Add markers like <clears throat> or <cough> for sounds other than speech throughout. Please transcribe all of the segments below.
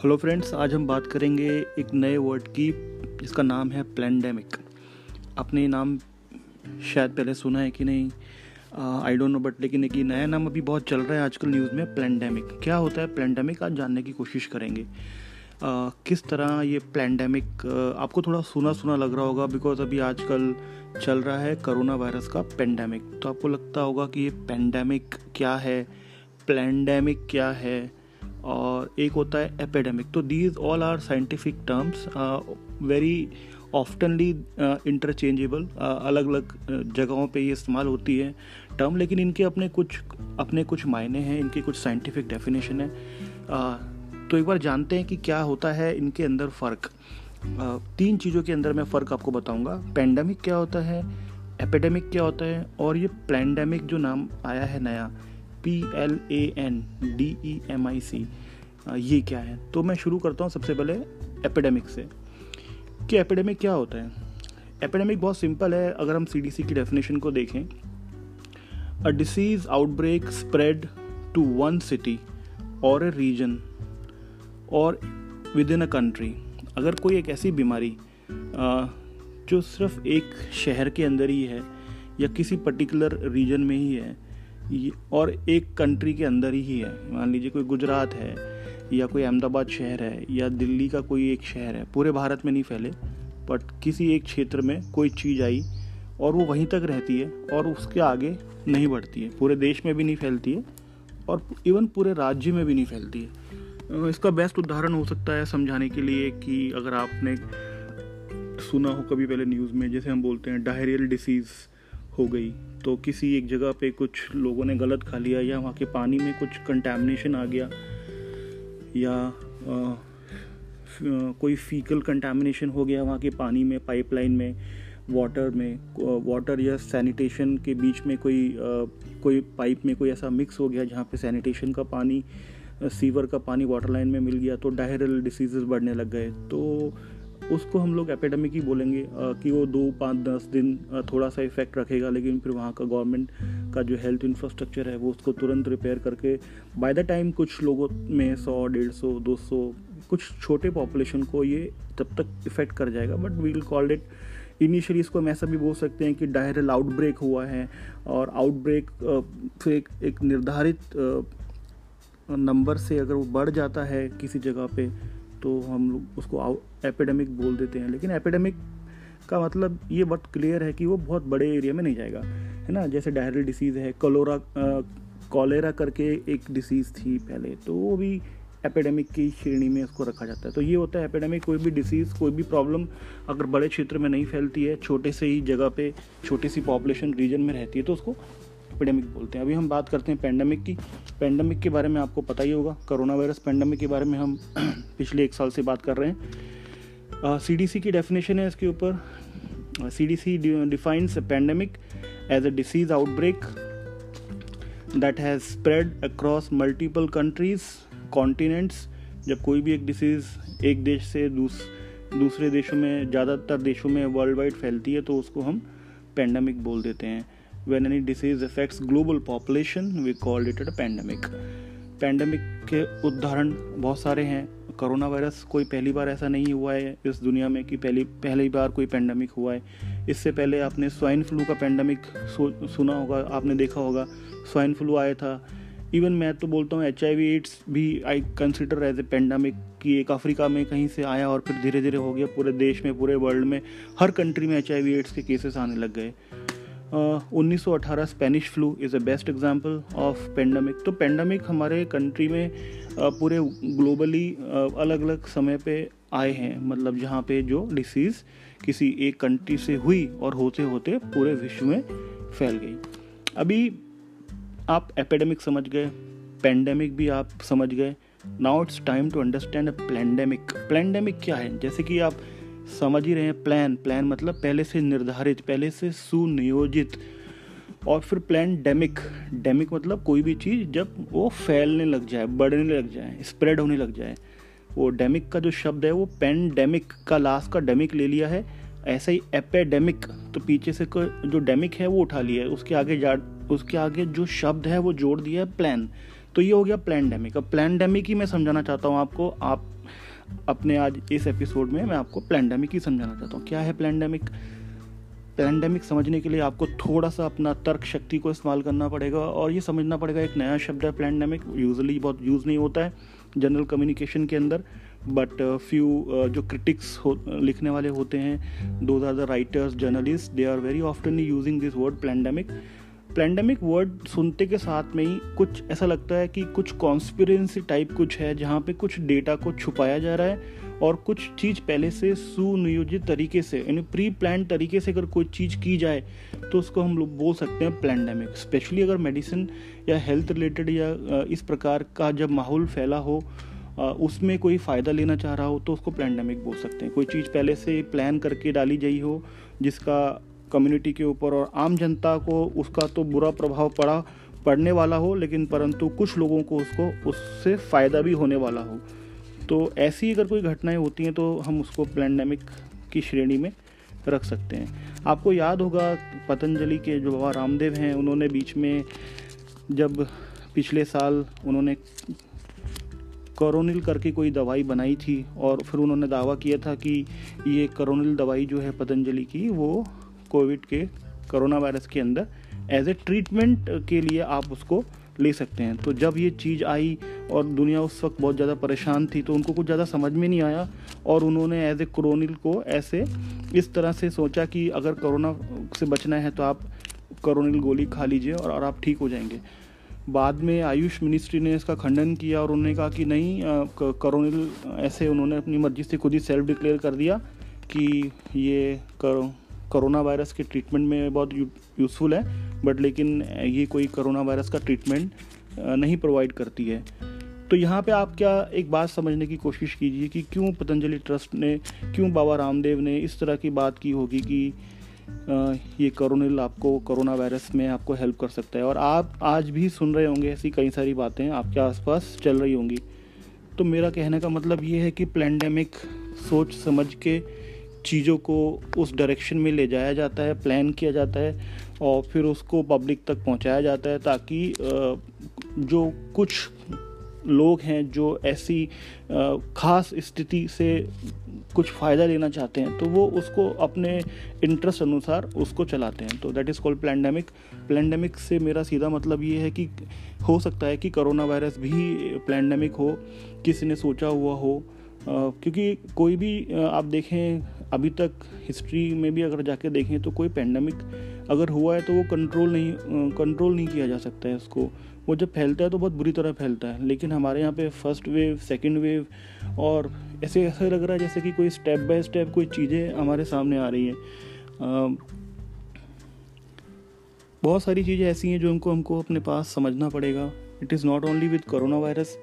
Hello friends आज हम बात करेंगे एक नए वर्ड की जिसका नाम है प्लैंडेमिक आपने नाम शायद पहले सुना है कि नहीं? आई डोंट नो बट लेकिन एक नया नाम अभी बहुत चल रहा है आजकल न्यूज़ में प्लैंडेमिक क्या होता है प्लैंडेमिक आज जानने की कोशिश करेंगे। uh, किस तरह ये प्लैंडेमिक uh, आपको थोड़ा सुना सुना लग रहा होगा बिकॉज़ अभी आजकल चल रहा है करोना वायरस का पेंडेमिक तो आपको लगता होगा कि ये पेंडेमिक क्या है? प्लैंडेमिक क्या है? और एक होता है एपिडेमिक तो these all are scientific terms very oftenly interchangeable अलग अलग जगहों पे ये इस्तेमाल होती है टर्म लेकिन इनके अपने कुछ अपने कुछ मायने हैं इनके कुछ साइंटिफिक डेफिनेशन है. Uh, तो एक बार जानते हैं कि क्या होता है इनके अंदर फ़र्क. Uh, तीन चीज़ों के अंदर मैं फ़र्क आपको बताऊँगा. पेंडेमिक क्या होता है? एपिडेमिक क्या होता है? और ये प्लैंडेमिक जो नाम आया है नया P L A N D E M I C ये क्या है? तो मैं शुरू करता हूँ सबसे पहले एपिडेमिक से। कि एपिडेमिक क्या होता है? एपिडेमिक बहुत सिंपल है, अगर हम सी डी सी की डेफिनेशन को देखें। A disease outbreak spread to one city और ए रीजन और विद इन अ कंट्री अगर कोई एक ऐसी बीमारी जो सिर्फ़ एक शहर के अंदर ही है या किसी पर्टिकुलर रीजन में ही है और एक कंट्री के अंदर ही है। मान लीजिए कोई गुजरात है या कोई अहमदाबाद शहर है या दिल्ली का कोई एक शहर है, पूरे भारत में नहीं फैले बट किसी एक क्षेत्र में कोई चीज़ आई और वो वहीं तक रहती है और उसके आगे नहीं बढ़ती है। पूरे देश में भी नहीं फैलती है और इवन पूरे राज्य में भी नहीं फैलती है। इसका बेस्ट उदाहरण हो सकता है समझाने के लिए कि अगर आपने सुना हो कभी पहले न्यूज़ में, जैसे हम बोलते हैं डायरियल डिसीज़ हो गई। तो किसी एक जगह पे कुछ लोगों ने गलत खा लिया या वहाँ के पानी में कुछ कंटेमिनेशन आ गया या आ, कोई फीकल कंटेमिनेशन हो गया वहाँ के पानी में पाइपलाइन में वाटर में वाटर या सैनिटेशन के बीच में कोई आ, कोई पाइप में कोई ऐसा मिक्स हो गया जहाँ पे सैनिटेशन का पानी सीवर का पानी वाटर लाइन में मिल गया तो डायरल डिसीजेस बढ़ने लग गए। तो उसको हम लोग एपिडेमिक ही बोलेंगे कि वो दो पाँच दस दिन थोड़ा सा इफ़ेक्ट रखेगा लेकिन फिर वहाँ का गवर्नमेंट का जो हेल्थ इंफ्रास्ट्रक्चर है वो उसको तुरंत रिपेयर करके बाय द टाइम कुछ लोगों में सौ डेढ़ सौ दो सौ कुछ छोटे पॉपुलेशन को ये तब तक इफ़ेक्ट कर जाएगा but we will call it initially इसको हम ऐसा भी बोल सकते हैं कि डायरल आउटब्रेक हुआ है और आउटब्रेक फिर एक, एक निर्धारित नंबर से अगर वो बढ़ जाता है किसी जगह पे तो हम लोग उसको एपिडेमिक बोल देते हैं। लेकिन एपिडेमिक का मतलब ये बहुत क्लियर है कि वो बहुत बड़े एरिया में नहीं जाएगा, है ना? जैसे डायरियल डिसीज़ है कलोरा कॉलेरा करके एक डिसीज़ थी पहले तो वो भी एपिडेमिक की श्रेणी में उसको रखा जाता है। तो ये होता है एपिडेमिक कोई भी डिसीज़ कोई भी प्रॉब्लम अगर बड़े क्षेत्र में नहीं फैलती है, छोटे से ही जगह पे, छोटी सी पॉपुलेशन रीजन में रहती है तो उसको एपिडेमिक बोलते हैं। अभी हम बात करते हैं पेंडेमिक की। पेंडेमिक के बारे में आपको पता ही होगा। कोरोना वायरस पेंडेमिक के बारे में हम <clears throat> पिछले एक साल से बात कर रहे हैं। सी डी सी की डेफिनेशन है इसके ऊपर। C D C defines pandemic as a disease outbreak that has spread across multiple countries continents जब कोई भी एक डिसीज़ एक देश से दूस, दूसरे देशों में, ज़्यादातर देशों में वर्ल्ड वाइड फैलती है तो उसको हम पेंडेमिक बोल देते हैं। When any disease affects global population, we called it a pandemic. Pandemic के उदाहरण बहुत सारे हैं। कोरोना वायरस कोई पहली बार ऐसा नहीं हुआ है इस दुनिया में कि पहली पहली बार कोई पेंडेमिक हुआ है। इससे पहले आपने स्वाइन फ्लू का पेंडेमिक सुना होगा, आपने देखा होगा। स्वाइन फ्लू आया था। इवन मैं तो बोलता हूँ एच आई एड्स भी I consider as a pandemic कि एक अफ्रीका में कहीं से आया और फिर धीरे धीरे हो गया। पूरे देश में, पूरे वर्ल्ड में हर कंट्री में एच आई एड्स के केसेस आने लग गए। 1918 Spanish flu is a best example of pandemic तो पेंडेमिक हमारे कंट्री में uh, पूरे ग्लोबली अलग अलग समय पे आए हैं। मतलब जहाँ पे जो डिसीज़ किसी एक कंट्री से हुई और होते होते पूरे विश्व में फैल गई। अभी आप एपिडेमिक समझ गए पेंडेमिक भी आप समझ गए। Now it's time to understand a plandemic plandemic क्या है? जैसे कि आप समझ ही रहे हैं प्लान प्लान मतलब पहले से निर्धारित, पहले से सुनियोजित और फिर प्लान डेमिक डेमिक मतलब कोई भी चीज़ जब वो फैलने लग जाए, बढ़ने लग जाए स्प्रेड होने लग जाए, वो डेमिक का जो शब्द है वो पेंडेमिक का लास्ट का डेमिक ले लिया है, ऐसा ही एपेडेमिक तो पीछे से जो डेमिक है वो उठा लिया है, उसके आगे जा, उसके आगे जो शब्द है वो जोड़ दिया है प्लान तो ये हो गया प्लैंडेमिक अब प्लैंडेमिक ही मैं समझाना चाहता हूँ आपको, आप अपने आज इस एपिसोड में मैं आपको प्लैंडमिक ही समझाना चाहता हूँ। क्या है प्लैंडमिक पैंडमिक समझने के लिए आपको थोड़ा सा अपना तर्क शक्ति को इस्तेमाल करना पड़ेगा और ये समझना पड़ेगा एक नया शब्द है पैंडमिक यूजली बहुत यूज़ नहीं होता है जनरल कम्युनिकेशन के अंदर बट फ्यू uh, uh, जो क्रिटिक्स हो लिखने वाले होते हैं those are the writers journalist they are very often using this word pandemic pandemic word सुनते के साथ में ही कुछ ऐसा लगता है कि कुछ कॉन्स्पिरेंसी टाइप कुछ है, जहाँ पे कुछ डेटा को छुपाया जा रहा है और कुछ चीज़ पहले से सुनियोजित तरीके से, यानी प्री प्लान तरीके से अगर कोई चीज़ की जाए तो उसको हम लोग बोल सकते हैं प्लैंडमिक स्पेशली अगर मेडिसिन या हेल्थ रिलेटेड या इस प्रकार का जब माहौल फैला हो उसमें कोई फ़ायदा लेना चाह रहा हो तो उसको प्लैंडमिक बोल सकते हैं। कोई चीज़ पहले से प्लान करके डाली गई हो, जिसका कम्युनिटी के ऊपर और आम जनता को उसका तो बुरा प्रभाव पड़ा, पड़ने वाला हो, लेकिन परंतु कुछ लोगों को उसको, उससे फ़ायदा भी होने वाला हो। तो ऐसी अगर कोई घटनाएँ होती हैं तो हम उसको प्लैंडमिक की श्रेणी में रख सकते हैं। आपको याद होगा, पतंजलि के जो बाबा रामदेव हैं, उन्होंने बीच में जब पिछले साल उन्होंने करोनिल करके कोई दवाई बनाई थी, और फिर उन्होंने दावा किया था कि ये करोनिल दवाई जो है पतंजलि की, वो कोविड के कोरोना वायरस के अंदर एज ए ट्रीटमेंट के लिए आप उसको ले सकते हैं। तो जब ये चीज़ आई और दुनिया उस वक्त बहुत ज़्यादा परेशान थी तो उनको कुछ ज़्यादा समझ में नहीं आया और उन्होंने एज ए क्रोनिल को ऐसे इस तरह से सोचा कि अगर कोरोना से बचना है तो आप कोरोनिल गोली खा लीजिए और, आप ठीक हो जाएँगे। बाद में आयुष मिनिस्ट्री ने इसका खंडन किया और उन्होंने कहा कि नहीं कोरोनिल ऐसे उन्होंने अपनी मर्ज़ी से खुद ही सेल्फ डिक्लेयर कर दिया कि ये करो। कोरोना वायरस के ट्रीटमेंट में बहुत यूज़फुल है बट लेकिन ये कोई कोरोना वायरस का ट्रीटमेंट नहीं प्रोवाइड करती है। तो यहाँ पे आप क्या एक बात समझने की कोशिश कीजिए कि क्यों पतंजलि ट्रस्ट ने, क्यों बाबा रामदेव ने इस तरह की बात की होगी कि ये कोरोनिल आपको कोरोना वायरस में आपको हेल्प कर सकता है। और आप आज भी सुन रहे होंगे ऐसी कई सारी बातें, आपके आसपास चल रही होंगी। तो मेरा कहने का मतलब ये है कि प्लैंडेमिक सोच समझ के चीज़ों को उस डायरेक्शन में ले जाया जाता है प्लान किया जाता है और फिर उसको पब्लिक तक पहुँचाया जाता है ताकि जो कुछ लोग हैं जो ऐसी ख़ास स्थिति से कुछ फ़ायदा लेना चाहते हैं तो वो उसको अपने इंटरेस्ट अनुसार उसको चलाते हैं। तो that is called plandemic plandemic से मेरा सीधा मतलब ये है कि हो सकता है कि करोना वायरस भी प्लैंडमिक हो, किसी ने सोचा हुआ हो क्योंकि कोई भी आप देखें अभी तक हिस्ट्री में भी अगर जाके देखें तो कोई पेंडेमिक अगर हुआ है तो वो कंट्रोल नहीं कंट्रोल नहीं किया जा सकता है उसको वो जब फैलता है तो बहुत बुरी तरह फैलता है। लेकिन हमारे यहाँ पे फ़र्स्ट वेव सेकंड वेव और ऐसे ऐसा लग रहा है जैसे कि कोई स्टेप बाय स्टेप कोई चीज़ें हमारे सामने आ रही हैं। बहुत सारी चीज़ें ऐसी हैं जो उनको, हमको अपने पास समझना पड़ेगा। It is not only with corona virus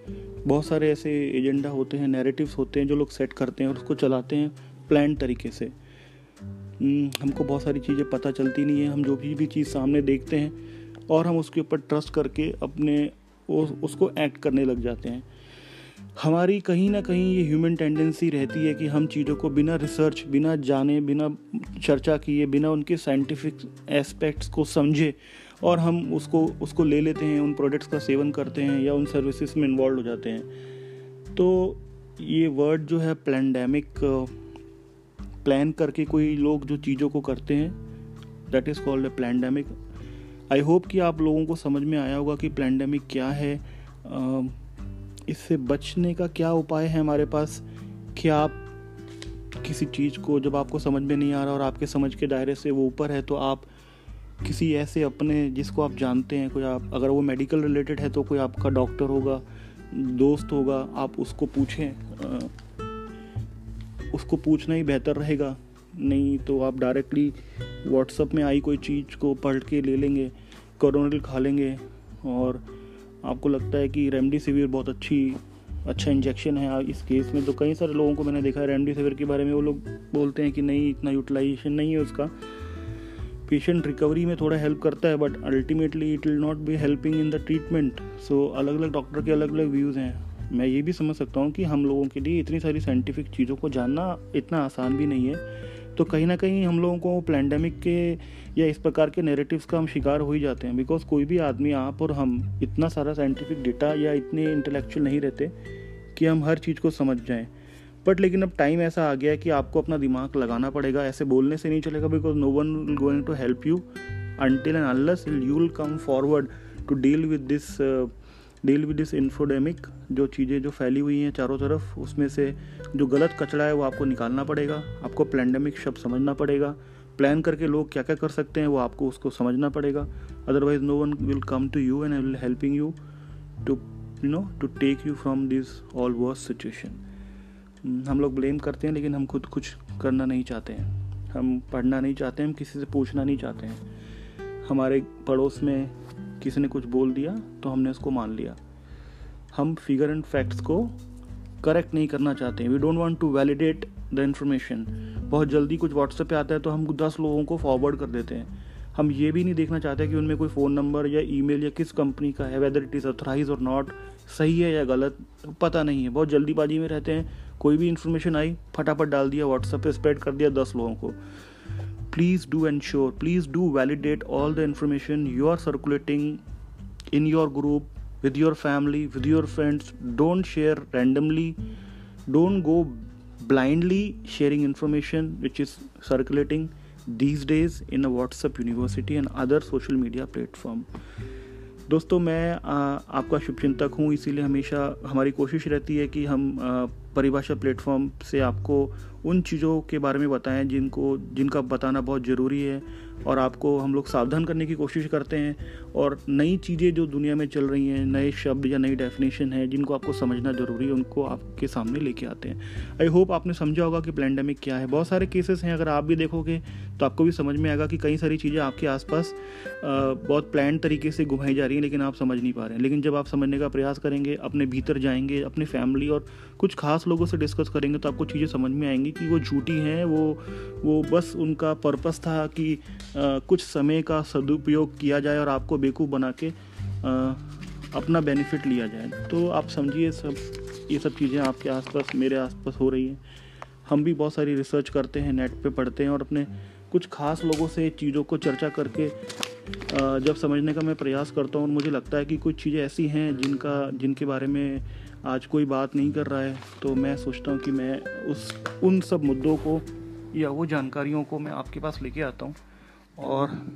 बहुत सारे ऐसे एजेंडा होते हैं नैरेटिव्स होते हैं जो लोग सेट करते हैं और उसको चलाते हैं। प्लान तरीके से। हम्म, हमको बहुत सारी चीज़ें पता चलती नहीं है। हम जो भी भी चीज़ सामने देखते हैं और हम उसके ऊपर ट्रस्ट करके अपने उस, उसको एक्ट करने लग जाते हैं। हमारी कहीं ना कहीं ये ह्यूमन टेंडेंसी रहती है कि हम चीज़ों को बिना रिसर्च बिना जाने बिना चर्चा किए बिना उनके साइंटिफिक एस्पेक्ट्स को समझे और हम उसको उसको ले लेते हैं उन प्रोडक्ट्स का सेवन करते हैं या उन सर्विसेज़ में इन्वॉल्व हो जाते हैं। तो ये वर्ड जो है प्लैंडेमिक प्लान करके कोई लोग जो चीज़ों को करते हैं that is called a plandemic I hope कि आप लोगों को समझ में आया होगा कि प्लैंडमिक क्या है। इससे बचने का क्या उपाय है हमारे पास? कि आप किसी चीज़ को, जब आपको समझ में नहीं आ रहा और आपके समझ के दायरे से वो ऊपर है तो आप किसी ऐसे अपने, जिसको आप जानते हैं, कोई आप, अगर वो मेडिकल रिलेटेड है तो कोई आपका डॉक्टर होगा, दोस्त होगा, आप उसको पूछें। उसको पूछना ही बेहतर रहेगा। नहीं तो आप डायरेक्टली व्हाट्सअप में आई कोई चीज़ को पढ़ के ले लेंगे कोरोनल खा लेंगे और आपको लगता है कि रेमडेसिविर बहुत अच्छी अच्छा इंजेक्शन है। इस केस में तो कई सारे लोगों को मैंने देखा है रेमडेसिविर के बारे में, वो लोग बोलते हैं कि नहीं, इतना यूटिलाइजेशन नहीं है उसका। पेशेंट रिकवरी में थोड़ा हेल्प करता है but ultimately it will not be helping in the treatment so अलग अलग डॉक्टर के अलग अलग व्यूज़ हैं। मैं ये भी समझ सकता हूँ कि हम लोगों के लिए इतनी सारी साइंटिफिक चीज़ों को जानना इतना आसान भी नहीं है। तो कहीं ना कहीं हम लोगों को प्लैंडमिक के या इस प्रकार के नेरेटिव्स का हम शिकार हो ही जाते हैं। बिकॉज़ कोई भी आदमी, आप और हम, इतना सारा साइंटिफिक डेटा या इतने इंटेलेक्चुअल नहीं रहते कि हम हर चीज़ को समझ जाएँ। बट लेकिन अब टाइम ऐसा आ गया कि आपको अपना दिमाग लगाना पड़ेगा। ऐसे बोलने से नहीं चलेगा because no one will going to help you until and unless you will come forward to deal with this deal with this infodemic, जो चीज़ें जो फैली हुई हैं चारों तरफ़, उसमें से जो गलत कचरा है वो आपको निकालना पड़ेगा, आपको प्लैंडमिक शब्द समझना पड़ेगा प्लान करके लोग क्या क्या कर सकते हैं वो आपको उसको समझना पड़ेगा otherwise no one will come to you and will helping you to you know to take you from this all worse situation हम लोग ब्लेम करते हैं, लेकिन हम खुद कुछ करना नहीं चाहते हैं। हम पढ़ना नहीं चाहते, हम किसी से पूछना नहीं चाहते हैं। हमारे पड़ोस में किसी ने कुछ बोल दिया तो हमने उसको मान लिया। हम फिगर एंड फैक्ट्स को करेक्ट नहीं करना चाहते we don't want to validate the information बहुत जल्दी कुछ व्हाट्सएप पे आता है तो हम दस लोगों को फॉरवर्ड कर देते हैं। हम ये भी नहीं देखना चाहते कि उनमें कोई फ़ोन नंबर या ईमेल या किस कंपनी का है वेदर इट इज़ अथराइज और नॉट सही है या गलत, पता नहीं है। बहुत जल्दीबाजी में रहते हैं। कोई भी इन्फॉर्मेशन आई, फटाफट डाल दिया व्हाट्सएप पे स्प्रेड कर दिया दस लोगों को। please do ensure please do validate all the information you are circulating in your group with your family with your friends. Don't share randomly. Don't go blindly sharing information which is circulating these days in a whatsapp university and other social media platform. दोस्तों मैं आ, आपका शुभचिंतक हूँ इसीलिए हमेशा हमारी कोशिश रहती है कि हम परिभाषा प्लेटफॉर्म से आपको उन चीज़ों के बारे में बताएँ जिनको जिनका बताना बहुत ज़रूरी है। और आपको हम लोग सावधान करने की कोशिश करते हैं और नई चीज़ें जो दुनिया में चल रही हैं, नए शब्द या नई डेफिनेशन है, जिनको आपको समझना ज़रूरी है, उनको आपके सामने लेके आते हैं। आई होप आपने समझा होगा कि प्लैंडमिक क्या है। बहुत सारे केसेस हैं, अगर आप भी देखोगे तो आपको भी समझ में आएगा कि कई सारी चीज़ें आपके आसपास बहुत प्लान तरीके से घुमाई जा रही हैं, लेकिन आप समझ नहीं पा रहे हैं। लेकिन जब आप समझने का प्रयास करेंगे, अपने भीतर जाएँगे, अपनी फैमिली और कुछ खास लोगों से डिस्कस करेंगे तो आपको चीज़ें समझ में आएँगी कि वो झूठी हैं, वो वो बस उनका पर्पस था कि कुछ समय का सदुपयोग किया जाए और आपको बेवकूफ़ बना के अपना बेनिफिट लिया जाए। तो आप समझिए सब, ये सब चीज़ें आपके आसपास, मेरे आसपास हो रही हैं। हम भी बहुत सारी रिसर्च करते हैं नेट पे पढ़ते हैं और अपने कुछ खास लोगों से चीज़ों को चर्चा करके जब समझने का मैं प्रयास करता हूँ और मुझे लगता है कि कुछ चीज़ें ऐसी हैं जिनका, जिनके बारे में आज कोई बात नहीं कर रहा है तो मैं सोचता हूँ कि मैं उस, उन सब मुद्दों को या वो जानकारियों को मैं आपके पास लेके आता हूँ। और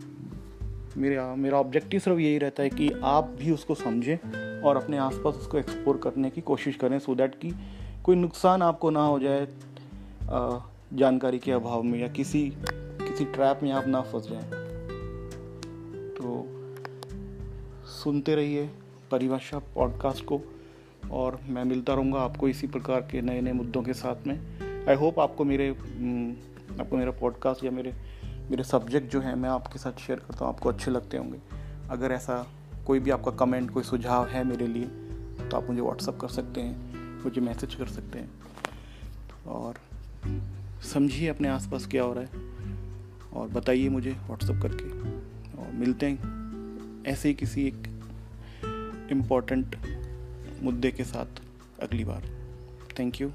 मेरा मेरा ऑब्जेक्टिव सिर्फ़ यही रहता है कि आप भी उसको समझें और अपने आसपास उसको एक्सप्लोर करने की कोशिश करें सो दैट कि कोई नुकसान आपको ना हो जाए जानकारी के अभाव में या किसी किसी ट्रैप में आप ना फंस जाएँ। तो सुनते रहिए परिभाषा पॉडकास्ट को और मैं मिलता रहूँगा आपको इसी प्रकार के नए नए मुद्दों के साथ में। आई होप आपको मेरे आपको मेरा पॉडकास्ट या मेरे मेरे सब्जेक्ट जो है, मैं आपके साथ शेयर करता हूँ, आपको अच्छे लगते होंगे। अगर ऐसा कोई भी आपका कमेंट कोई सुझाव है मेरे लिए तो आप मुझे व्हाट्सअप कर सकते हैं, मुझे मैसेज कर सकते हैं। और समझिए अपने आसपास क्या हो रहा है, और बताइए मुझे व्हाट्सअप करके। और मिलते हैं ऐसे ही किसी एक इंपॉर्टेंट मुद्दे के साथ अगली बार। Thank you